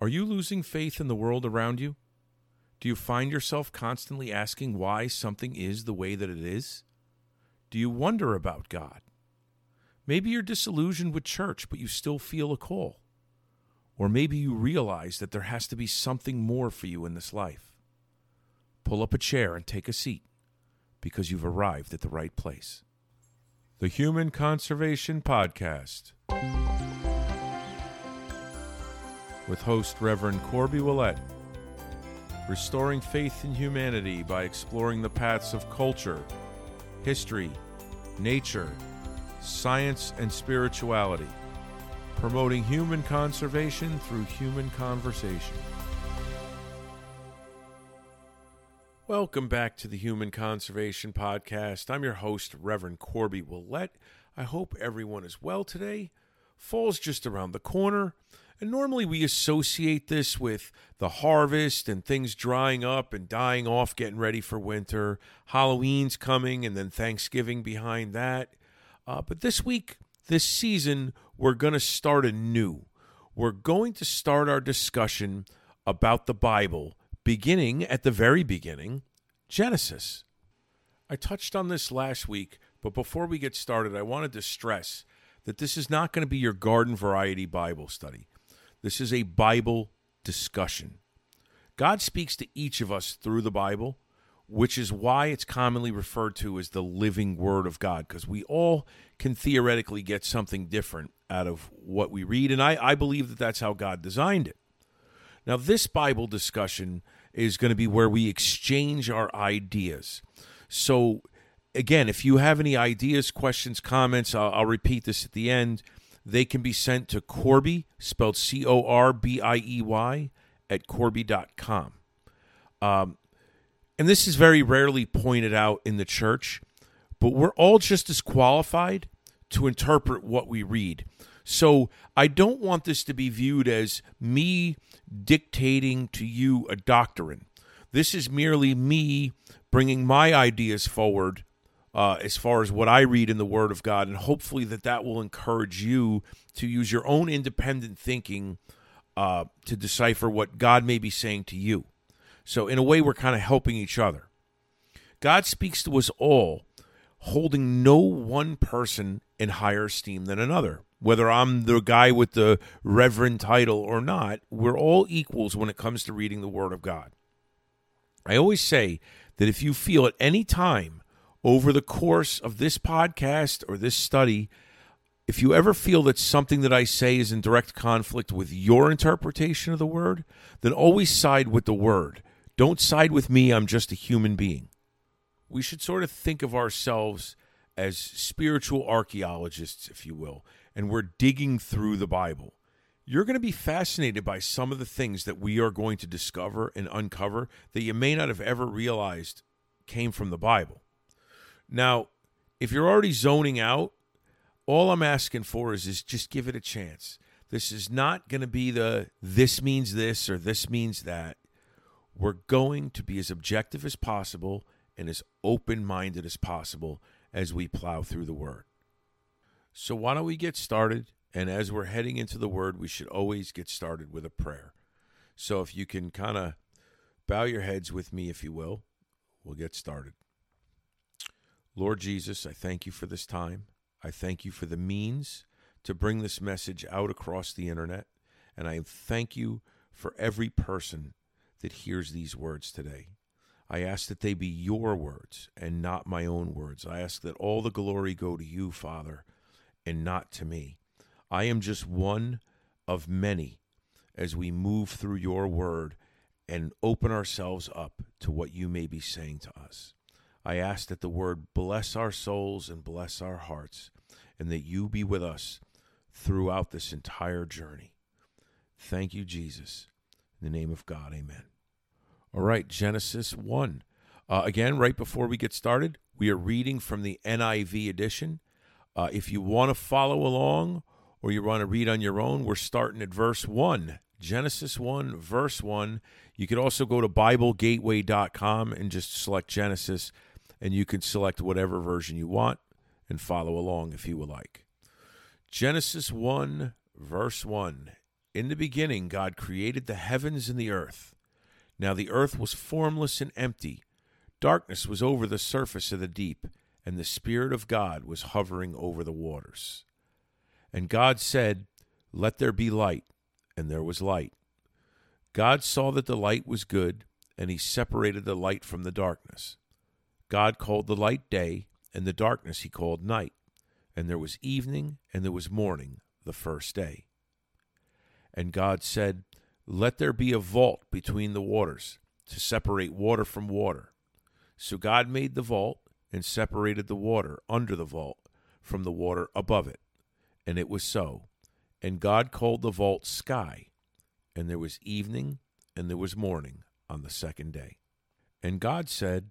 Are you losing faith in the world around you? Do you find yourself constantly asking why something is the way that it is? Do you wonder about God? Maybe you're disillusioned with church, but you still feel a call. Or maybe you realize that there has to be something more for you in this life. Pull up a chair and take a seat because you've arrived at the right place. The Human Conservation Podcast with host Reverend Corbiey Willett, restoring faith in humanity by exploring the paths of culture, history, nature, science, and spirituality, promoting human conservation through human conversation. Welcome back to the Human Conservation Podcast. I'm your host, Reverend Corbiey Willett. I hope everyone is well today. Fall's just around the corner, and normally we associate this with the harvest and things drying up and dying off, getting ready for winter. Halloween's coming, and then Thanksgiving behind that. Uh, but this week, this season, we're going to start anew. We're going to start our discussion about the Bible, beginning at the very beginning Genesis. I touched on this last week, but before we get started, I wanted to stress that this is not going to be your garden variety Bible study. This is a Bible discussion. God speaks to each of us through the Bible, which is why it's commonly referred to as the living Word of God, because we all can theoretically get something different out of what we read. And I, I believe that that's how God designed it. Now, this Bible discussion is going to be where we exchange our ideas. So, again, if you have any ideas, questions, comments, I'll, I'll repeat this at the end. They can be sent to Corbiey, spelled C O R B I E Y, at Corbiey.com. Um, and this is very rarely pointed out in the church, but we're all just as qualified to interpret what we read. So I don't want this to be viewed as me dictating to you a doctrine. This is merely me bringing my ideas forward uh, as far as what I read in the Word of God, and hopefully that that will encourage you to use your own independent thinking uh, to decipher what God may be saying to you. So, in a way, we're kind of helping each other. God speaks to us all, holding no one person in higher esteem than another. Whether I'm the guy with the reverend title or not, we're all equals when it comes to reading the Word of God. I always say that if you feel at any time over the course of this podcast or this study, if you ever feel that something that I say is in direct conflict with your interpretation of the Word, then always side with the Word. Don't side with me, I'm just a human being. We should sort of think of ourselves as spiritual archaeologists, if you will, and we're digging through the Bible. You're going to be fascinated by some of the things that we are going to discover and uncover that you may not have ever realized came from the Bible. Now, if you're already zoning out, all I'm asking for is, is just give it a chance. This is not going to be the this means this or this means that. We're going to be as objective as possible and as open minded as possible as we plow through the Word. So, why don't we get started? And as we're heading into the Word, we should always get started with a prayer. So, if you can kind of bow your heads with me, if you will, we'll get started. Lord Jesus, I thank you for this time. I thank you for the means to bring this message out across the internet. And I thank you for every person that hears these words today. I ask that they be your words and not my own words. I ask that all the glory go to you, Father, and not to me. I am just one of many as we move through your word and open ourselves up to what you may be saying to us. I ask that the word bless our souls and bless our hearts, and that you be with us throughout this entire journey. Thank you, Jesus. In the name of God, amen. All right, Genesis 1. Uh, again, right before we get started, we are reading from the NIV edition. Uh, if you want to follow along or you want to read on your own, we're starting at verse 1. Genesis 1, verse 1. You could also go to BibleGateway.com and just select Genesis, and you can select whatever version you want and follow along if you would like. Genesis 1, verse 1. In the beginning, God created the heavens and the earth. Now the earth was formless and empty. Darkness was over the surface of the deep, and the Spirit of God was hovering over the waters. And God said, Let there be light. And there was light. God saw that the light was good, and he separated the light from the darkness. God called the light day, and the darkness he called night. And there was evening, and there was morning, the first day. And God said, Let there be a vault between the waters, to separate water from water. So God made the vault, and separated the water under the vault from the water above it. And it was so. And God called the vault sky. And there was evening, and there was morning on the second day. And God said,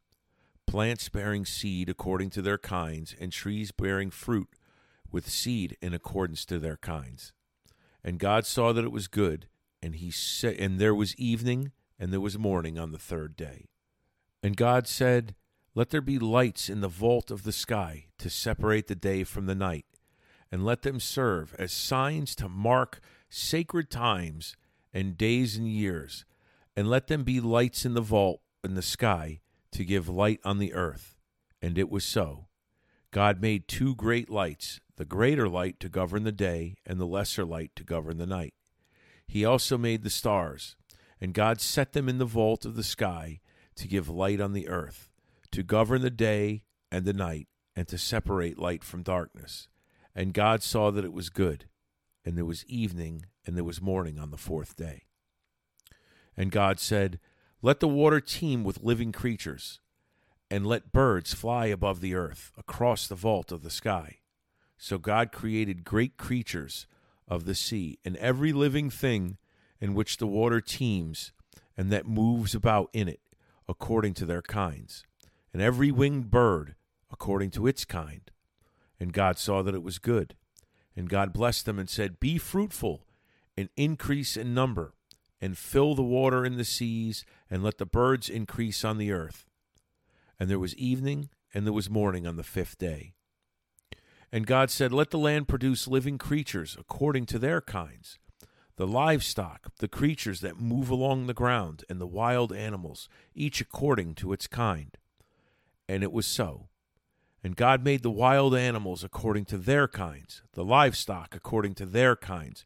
plants bearing seed according to their kinds, and trees bearing fruit with seed in accordance to their kinds. And God saw that it was good, and he said, and there was evening, and there was morning on the third day. And God said, Let there be lights in the vault of the sky to separate the day from the night, and let them serve as signs to mark sacred times and days and years, and let them be lights in the vault in the sky to give light on the earth. And it was so. God made two great lights, the greater light to govern the day, and the lesser light to govern the night. He also made the stars, and God set them in the vault of the sky to give light on the earth, to govern the day and the night, and to separate light from darkness. And God saw that it was good. And there was evening, and there was morning on the fourth day. And God said, Let the water teem with living creatures, and let birds fly above the earth, across the vault of the sky. So God created great creatures of the sea, and every living thing in which the water teems, and that moves about in it, according to their kinds, and every winged bird according to its kind. And God saw that it was good. And God blessed them and said, Be fruitful and increase in number, and fill the water in the seas, and let the birds increase on the earth. And there was evening, and there was morning on the fifth day. And God said, Let the land produce living creatures according to their kinds the livestock, the creatures that move along the ground, and the wild animals, each according to its kind. And it was so. And God made the wild animals according to their kinds, the livestock according to their kinds,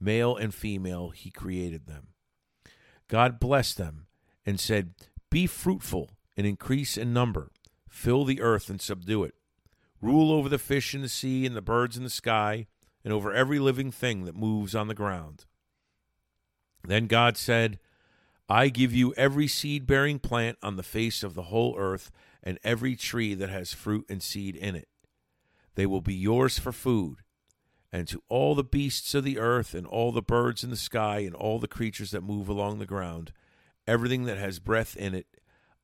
Male and female, he created them. God blessed them and said, Be fruitful and increase in number, fill the earth and subdue it. Rule over the fish in the sea and the birds in the sky and over every living thing that moves on the ground. Then God said, I give you every seed bearing plant on the face of the whole earth, and every tree that has fruit and seed in it. They will be yours for food. And to all the beasts of the earth, and all the birds in the sky, and all the creatures that move along the ground, everything that has breath in it,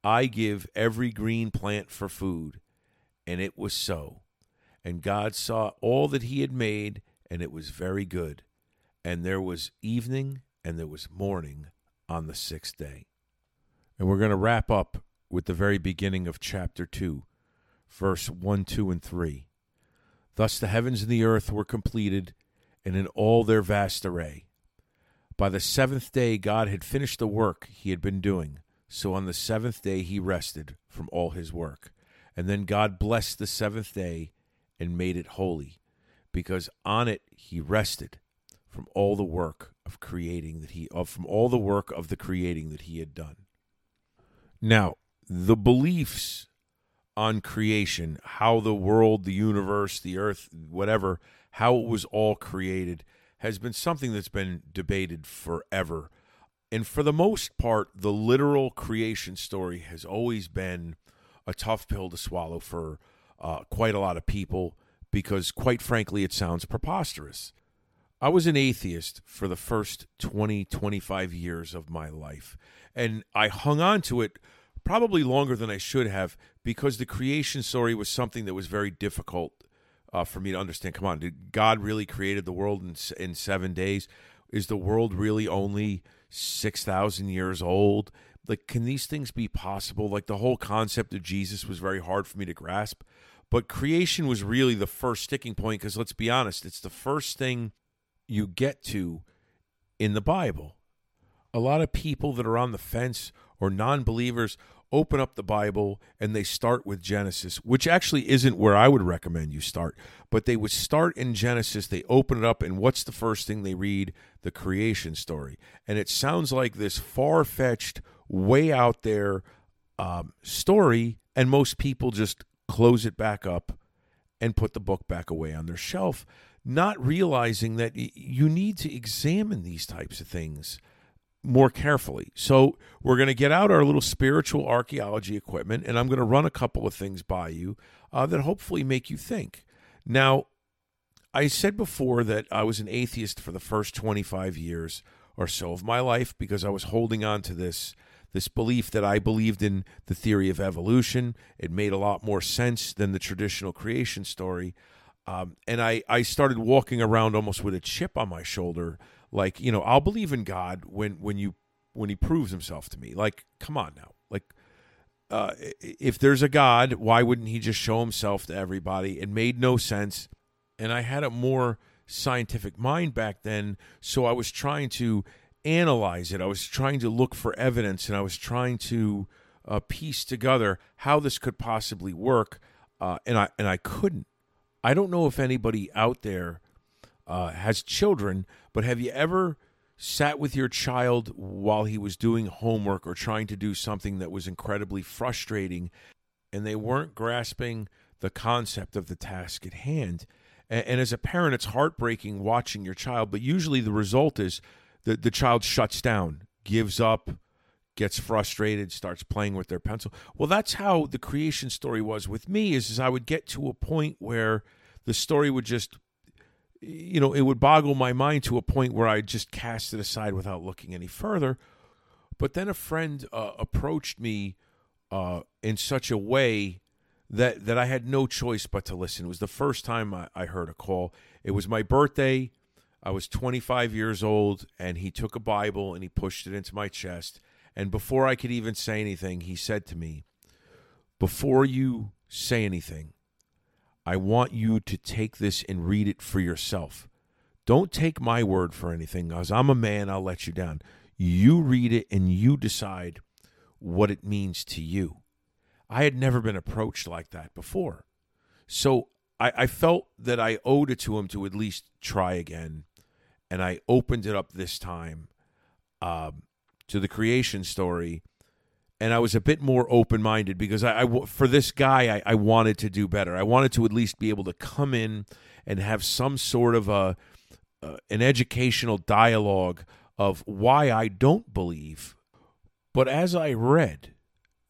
I give every green plant for food. And it was so. And God saw all that he had made, and it was very good. And there was evening and there was morning on the sixth day. And we're going to wrap up with the very beginning of chapter 2, verse 1, 2, and 3. Thus the heavens and the earth were completed, and in all their vast array. By the seventh day, God had finished the work he had been doing. So on the seventh day, he rested from all his work. And then God blessed the seventh day and made it holy, because on it he rested from all the work of creating that he of from all the work of the creating that he had done. Now, the beliefs on creation, how the world, the universe, the earth, whatever, how it was all created has been something that's been debated forever. And for the most part, the literal creation story has always been a tough pill to swallow for uh, quite a lot of people because, quite frankly, it sounds preposterous. I was an atheist for the first 20, 25 years of my life, and I hung on to it probably longer than I should have because the creation story was something that was very difficult uh, for me to understand. Come on, did God really created the world in, in seven days? Is the world really only 6,000 years old? Like, can these things be possible? Like, the whole concept of Jesus was very hard for me to grasp. But creation was really the first sticking point because let's be honest, it's the first thing you get to in the Bible. A lot of people that are on the fence or non believers open up the Bible and they start with Genesis, which actually isn't where I would recommend you start, but they would start in Genesis. They open it up, and what's the first thing they read? The creation story. And it sounds like this far fetched, way out there um, story, and most people just close it back up and put the book back away on their shelf not realizing that you need to examine these types of things more carefully. So, we're going to get out our little spiritual archaeology equipment, and I'm going to run a couple of things by you uh, that hopefully make you think. Now, I said before that I was an atheist for the first 25 years or so of my life because I was holding on to this this belief that I believed in the theory of evolution. It made a lot more sense than the traditional creation story. Um, and I, I started walking around almost with a chip on my shoulder, like you know I'll believe in God when when you when He proves Himself to me. Like, come on now, like uh, if there's a God, why wouldn't He just show Himself to everybody? It made no sense, and I had a more scientific mind back then, so I was trying to analyze it. I was trying to look for evidence, and I was trying to uh, piece together how this could possibly work, uh, and I and I couldn't. I don't know if anybody out there uh, has children, but have you ever sat with your child while he was doing homework or trying to do something that was incredibly frustrating and they weren't grasping the concept of the task at hand? And, and as a parent, it's heartbreaking watching your child, but usually the result is that the child shuts down, gives up, gets frustrated, starts playing with their pencil. Well, that's how the creation story was with me is, is I would get to a point where the story would just you know, it would boggle my mind to a point where I just cast it aside without looking any further. But then a friend uh, approached me uh, in such a way that that I had no choice but to listen. It was the first time I, I heard a call. It was my birthday. I was 25 years old, and he took a Bible and he pushed it into my chest. And before I could even say anything, he said to me, Before you say anything, I want you to take this and read it for yourself. Don't take my word for anything, because I'm a man, I'll let you down. You read it and you decide what it means to you. I had never been approached like that before. So I, I felt that I owed it to him to at least try again. And I opened it up this time um, to the creation story and I was a bit more open minded because I, I, for this guy I, I wanted to do better. I wanted to at least be able to come in and have some sort of a uh, an educational dialogue of why I don't believe. But as I read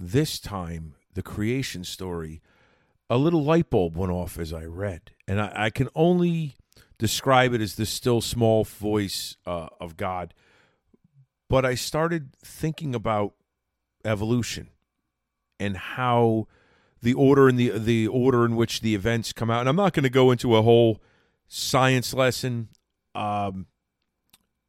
this time the creation story, a little light bulb went off as I read, and I, I can only describe it as the still small voice uh, of God. But I started thinking about evolution and how the order in the the order in which the events come out. And I'm not going to go into a whole science lesson. Um,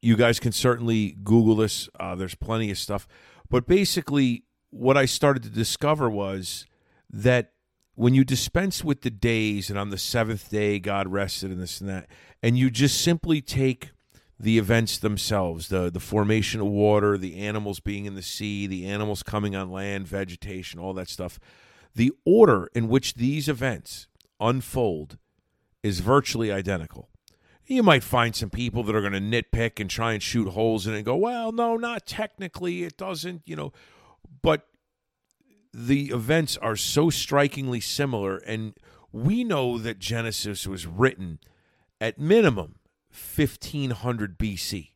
you guys can certainly Google this. Uh, there's plenty of stuff. But basically, what I started to discover was that when you dispense with the days, and on the seventh day God rested, and this and that, and you just simply take the events themselves the the formation of water the animals being in the sea the animals coming on land vegetation all that stuff the order in which these events unfold is virtually identical You might find some people that are going to nitpick and try and shoot holes in it and go, well, no, not technically. It doesn't, you know. But the events are so strikingly similar. And we know that Genesis was written at minimum 1500 BC.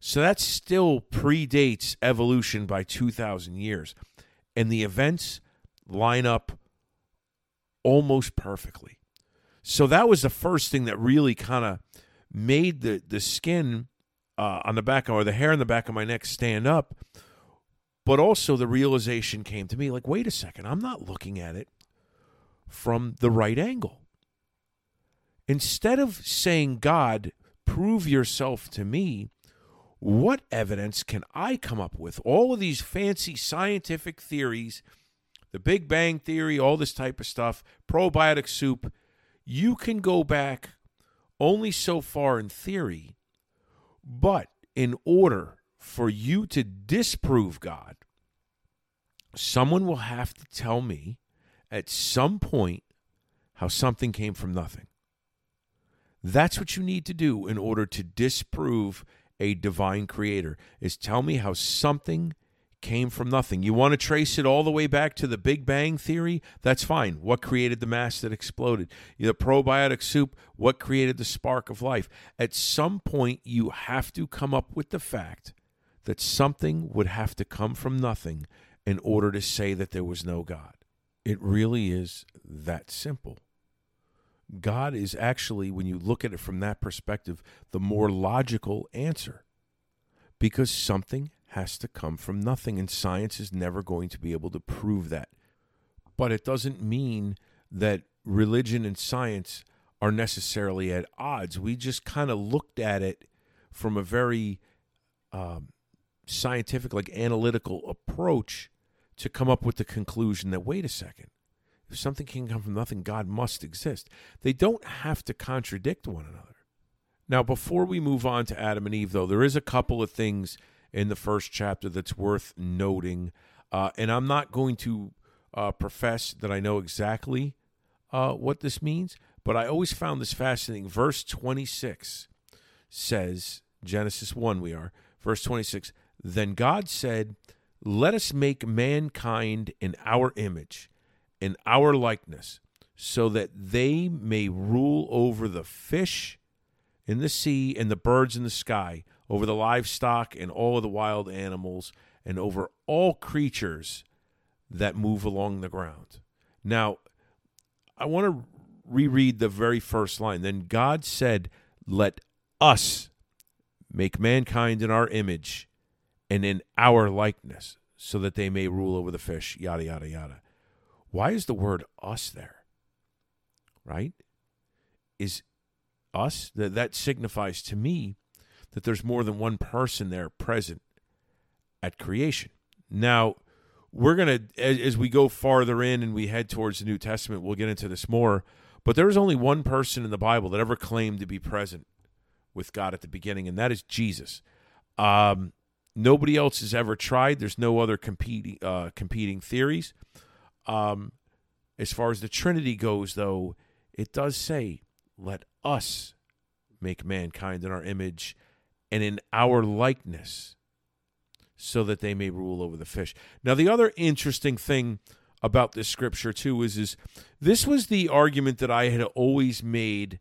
So that still predates evolution by 2,000 years. And the events line up almost perfectly. So that was the first thing that really kind of made the, the skin uh, on the back or the hair on the back of my neck stand up. But also the realization came to me like, wait a second, I'm not looking at it from the right angle. Instead of saying, God, prove yourself to me, what evidence can I come up with? All of these fancy scientific theories, the Big Bang Theory, all this type of stuff, probiotic soup, you can go back only so far in theory, but in order for you to disprove God, someone will have to tell me at some point how something came from nothing. That's what you need to do in order to disprove a divine creator is tell me how something came from nothing. You want to trace it all the way back to the Big Bang Theory? That's fine. What created the mass that exploded? The probiotic soup, what created the spark of life? At some point, you have to come up with the fact that something would have to come from nothing in order to say that there was no God. It really is that simple. God is actually, when you look at it from that perspective, the more logical answer because something has to come from nothing, and science is never going to be able to prove that. But it doesn't mean that religion and science are necessarily at odds. We just kind of looked at it from a very um, scientific, like analytical approach to come up with the conclusion that wait a second, if something can come from nothing, God must exist. They don't have to contradict one another. Now, before we move on to Adam and Eve, though, there is a couple of things in the first chapter that's worth noting. Uh, and I'm not going to uh, profess that I know exactly uh, what this means, but I always found this fascinating. Verse 26 says, Genesis 1, we are, verse 26, then God said, Let us make mankind in our image in our likeness, so that they may rule over the fish in the sea and the birds in the sky, over the livestock and all of the wild animals, and over all creatures that move along the ground. Now, I want to reread the very first line. Then God said, Let us make mankind in our image and in our likeness, so that they may rule over the fish, yada, yada, yada. Why is the word us there? Right? Is us that that signifies to me that there's more than one person there present at creation. Now, we're going to as, as we go farther in and we head towards the New Testament, we'll get into this more, but there is only one person in the Bible that ever claimed to be present with God at the beginning, and that is Jesus. Um, nobody else has ever tried. There's no other competing uh, competing theories. Um, as far as the Trinity goes, though, it does say, let us make mankind in our image and in our likeness so that they may rule over the fish. Now, the other interesting thing about this scripture, too, is, is this was the argument that I had always made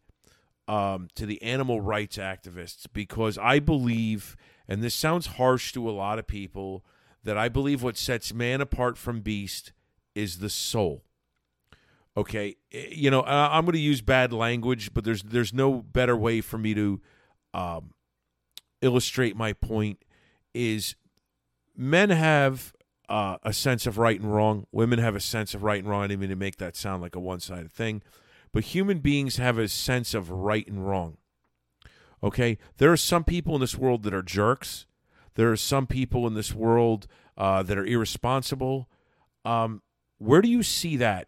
um, to the animal rights activists because I believe, and this sounds harsh to a lot of people, that I believe what sets man apart from beast – is the soul. Okay, eh, you know I'm going to use bad language, but there's there's no better way for me to um, illustrate my point. Is men have uh, a sense of right and wrong. Women have a sense of right and wrong. I didn't mean to make that sound like a one sided thing, but human beings have a sense of right and wrong. Okay, there are some people in this world that are jerks. There are some people in this world uh, that are irresponsible. Um, where do you see that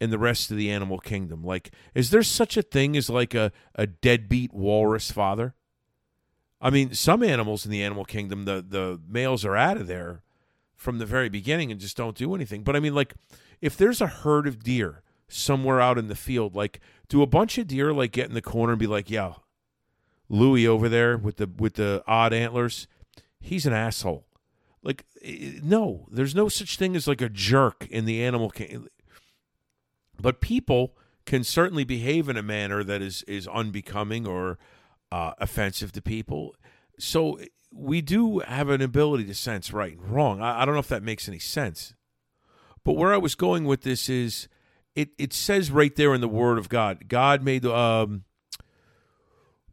in the rest of the animal kingdom? Like, is there such a thing as like a, a deadbeat walrus father? I mean, some animals in the animal kingdom, the, the males are out of there from the very beginning and just don't do anything. But I mean, like, if there's a herd of deer somewhere out in the field. Like, do a bunch of deer like get in the corner and be like, "Yeah, Louis over there with the with the odd antlers, he's an asshole." Like, no, there's no such thing as like a jerk in the animal. kingdom. But people can certainly behave in a manner that is is unbecoming or uh, offensive to people. So we do have an ability to sense right and wrong. I, I don't know if that makes any sense. But where I was going with this is it, it says right there in the Word of God, God made, the um,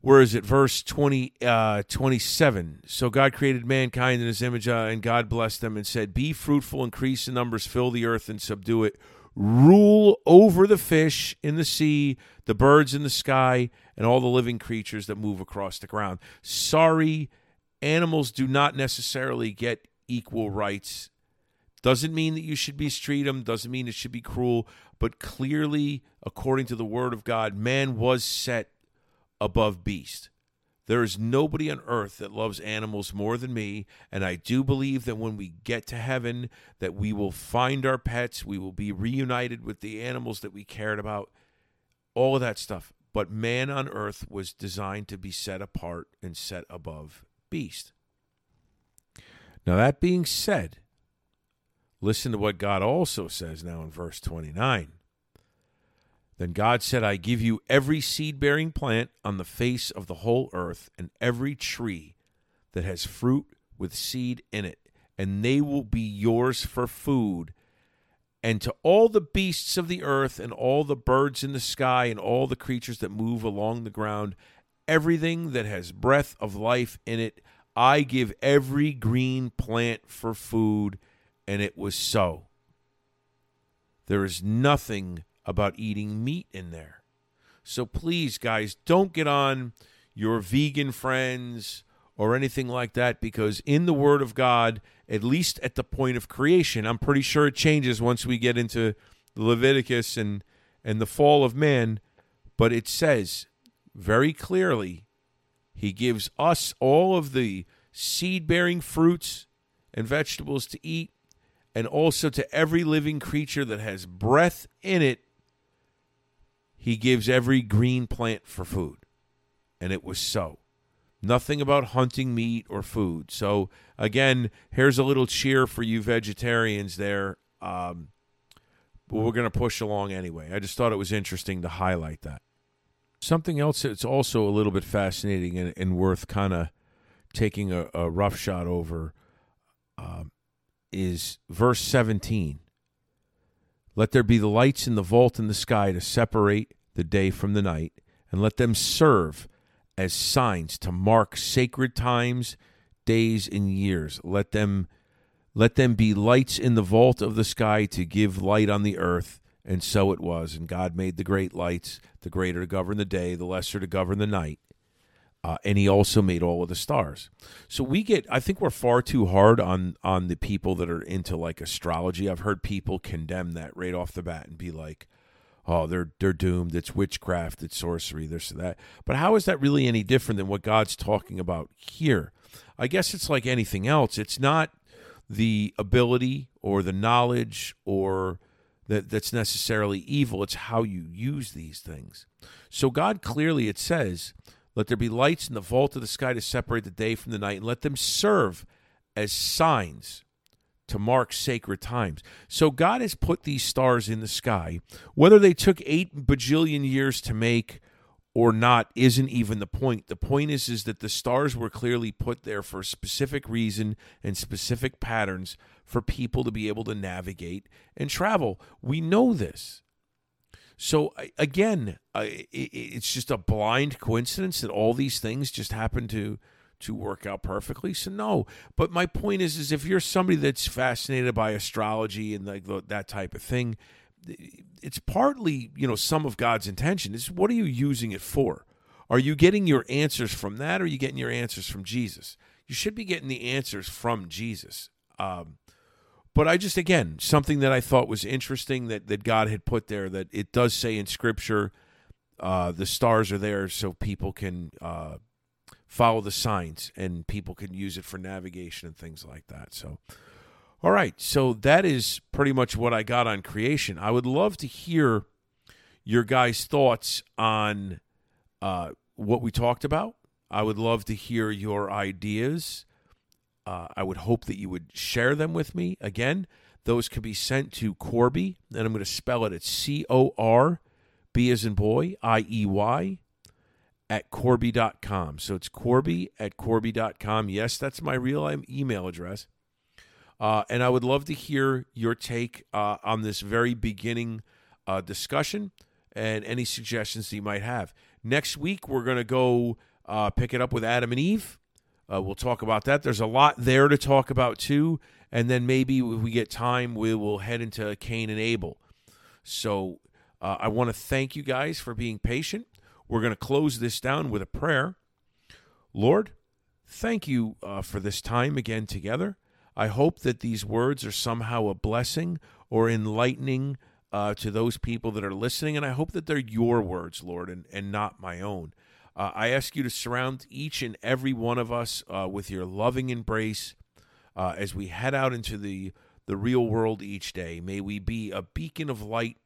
where is it? Verse 20, uh, 27. So God created mankind in his image, uh, and God blessed them and said, Be fruitful, increase in numbers, fill the earth, and subdue it. Rule over the fish in the sea, the birds in the sky, and all the living creatures that move across the ground. Sorry, animals do not necessarily get equal rights doesn't mean that you should mistreat them, doesn't mean it should be cruel, but clearly, according to the word of God, man was set above beast. There is nobody on earth that loves animals more than me, and I do believe that when we get to heaven that we will find our pets, we will be reunited with the animals that we cared about, all of that stuff. But man on earth was designed to be set apart and set above beast. Now that being said, Listen to what God also says now in verse 29. Then God said, I give you every seed bearing plant on the face of the whole earth, and every tree that has fruit with seed in it, and they will be yours for food. And to all the beasts of the earth, and all the birds in the sky, and all the creatures that move along the ground, everything that has breath of life in it, I give every green plant for food and it was so. There is nothing about eating meat in there. So please, guys, don't get on your vegan friends or anything like that because in the Word of God, at least at the point of creation, I'm pretty sure it changes once we get into Leviticus and, and the fall of man, but it says very clearly, He gives us all of the seed bearing fruits and vegetables to eat and also to every living creature that has breath in it, he gives every green plant for food. And it was so. Nothing about hunting meat or food. So, again, here's a little cheer for you vegetarians there. Um, but we're going to push along anyway. I just thought it was interesting to highlight that. Something else that's also a little bit fascinating and, and worth kind of taking a, a, rough shot over um, is verse 17. Let there be the lights in the vault in the sky to separate the day from the night, and let them serve as signs to mark sacred times, days, and years. Let them let them be lights in the vault of the sky to give light on the earth. And so it was. And God made the great lights, the greater to govern the day, the lesser to govern the night. Uh, and he also made all of the stars. So we get, I think we're far too hard on on the people that are into like astrology. I've heard people condemn that right off the bat and be like, "Oh, they're they're doomed. It's witchcraft. It's sorcery. This that." But how is that really any different than what God's talking about here? I guess it's like anything else. It's not the ability or the knowledge or that that's necessarily evil. It's how you use these things. So God clearly, it says let there be lights in the vault of the sky to separate the day from the night, and let them serve as signs to mark sacred times. So God has put these stars in the sky. Whether they took eight bajillion years to make or not isn't even the point. The point is is that the stars were clearly put there for a specific reason and specific patterns for people to be able to navigate and travel. We know this. So again, it's just a blind coincidence that all these things just happen to to work out perfectly. So no, but my point is, is if you're somebody that's fascinated by astrology and like that type of thing, it's partly you know some of God's intention. Is what are you using it for? Are you getting your answers from that, or are you getting your answers from Jesus? You should be getting the answers from Jesus. Um, but I just again something that I thought was interesting that that God had put there that it does say in Scripture, uh, the stars are there so people can uh, follow the signs and people can use it for navigation and things like that. So, all right, so that is pretty much what I got on creation. I would love to hear your guys' thoughts on uh, what we talked about. I would love to hear your ideas. Uh, I would hope that you would share them with me. Again, those can be sent to Corbiey, and I'm going to spell it. It's C O R B as in boy, I E Y, at Corbiey.com. So it's Corbiey at Corbiey.com. Yes, that's my real email address. Uh, and I would love to hear your take uh, on this very beginning uh, discussion and any suggestions that you might have. Next week, we're going to go uh, pick it up with Adam and Eve. Uh, we'll talk about that. There's a lot there to talk about, too. And then maybe if we get time, we will head into Cain and Abel. So uh, I want to thank you guys for being patient. We're going to close this down with a prayer. Lord, thank you uh, for this time again together. I hope that these words are somehow a blessing or enlightening uh, to those people that are listening. And I hope that they're your words, Lord, and, and not my own. Uh, I ask you to surround each and every one of us uh, with your loving embrace uh, as we head out into the, the real world each day. May we be a beacon of light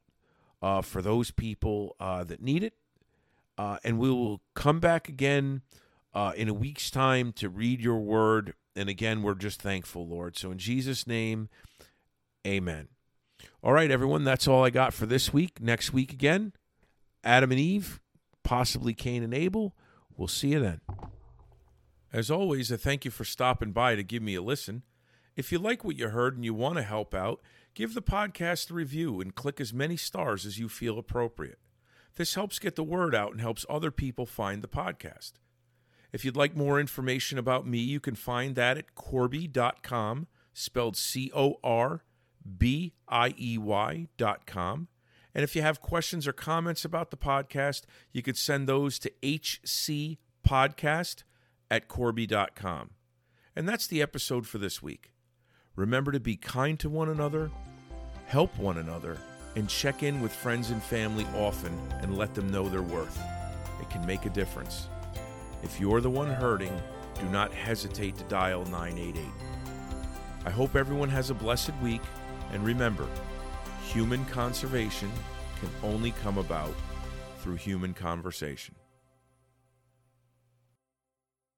uh, for those people that need it. Uh, and we will come back again uh, in a week's time to read your word. And again, we're just thankful, Lord. So in Jesus' name, amen. All right, everyone, that's all I got for this week. Next week again, Adam and Eve, possibly Cain and Abel. We'll see you then. As always, I thank you for stopping by to give me a listen. If you like what you heard and you want to help out, give the podcast a review and click as many stars as you feel appropriate. This helps get the word out and helps other people find the podcast. If you'd like more information about me, you can find that at corbiey.com, spelled C O R B-I-E-Y dot com. And if you have questions or comments about the podcast, you could send those to hcpodcast at corbiey.com. And that's the episode for this week. Remember to be kind to one another, help one another, and check in with friends and family often and let them know their worth. It can make a difference. If you're the one hurting, do not hesitate to dial 988. I hope everyone has a blessed week and remember, human conservation can only come about through human conversation.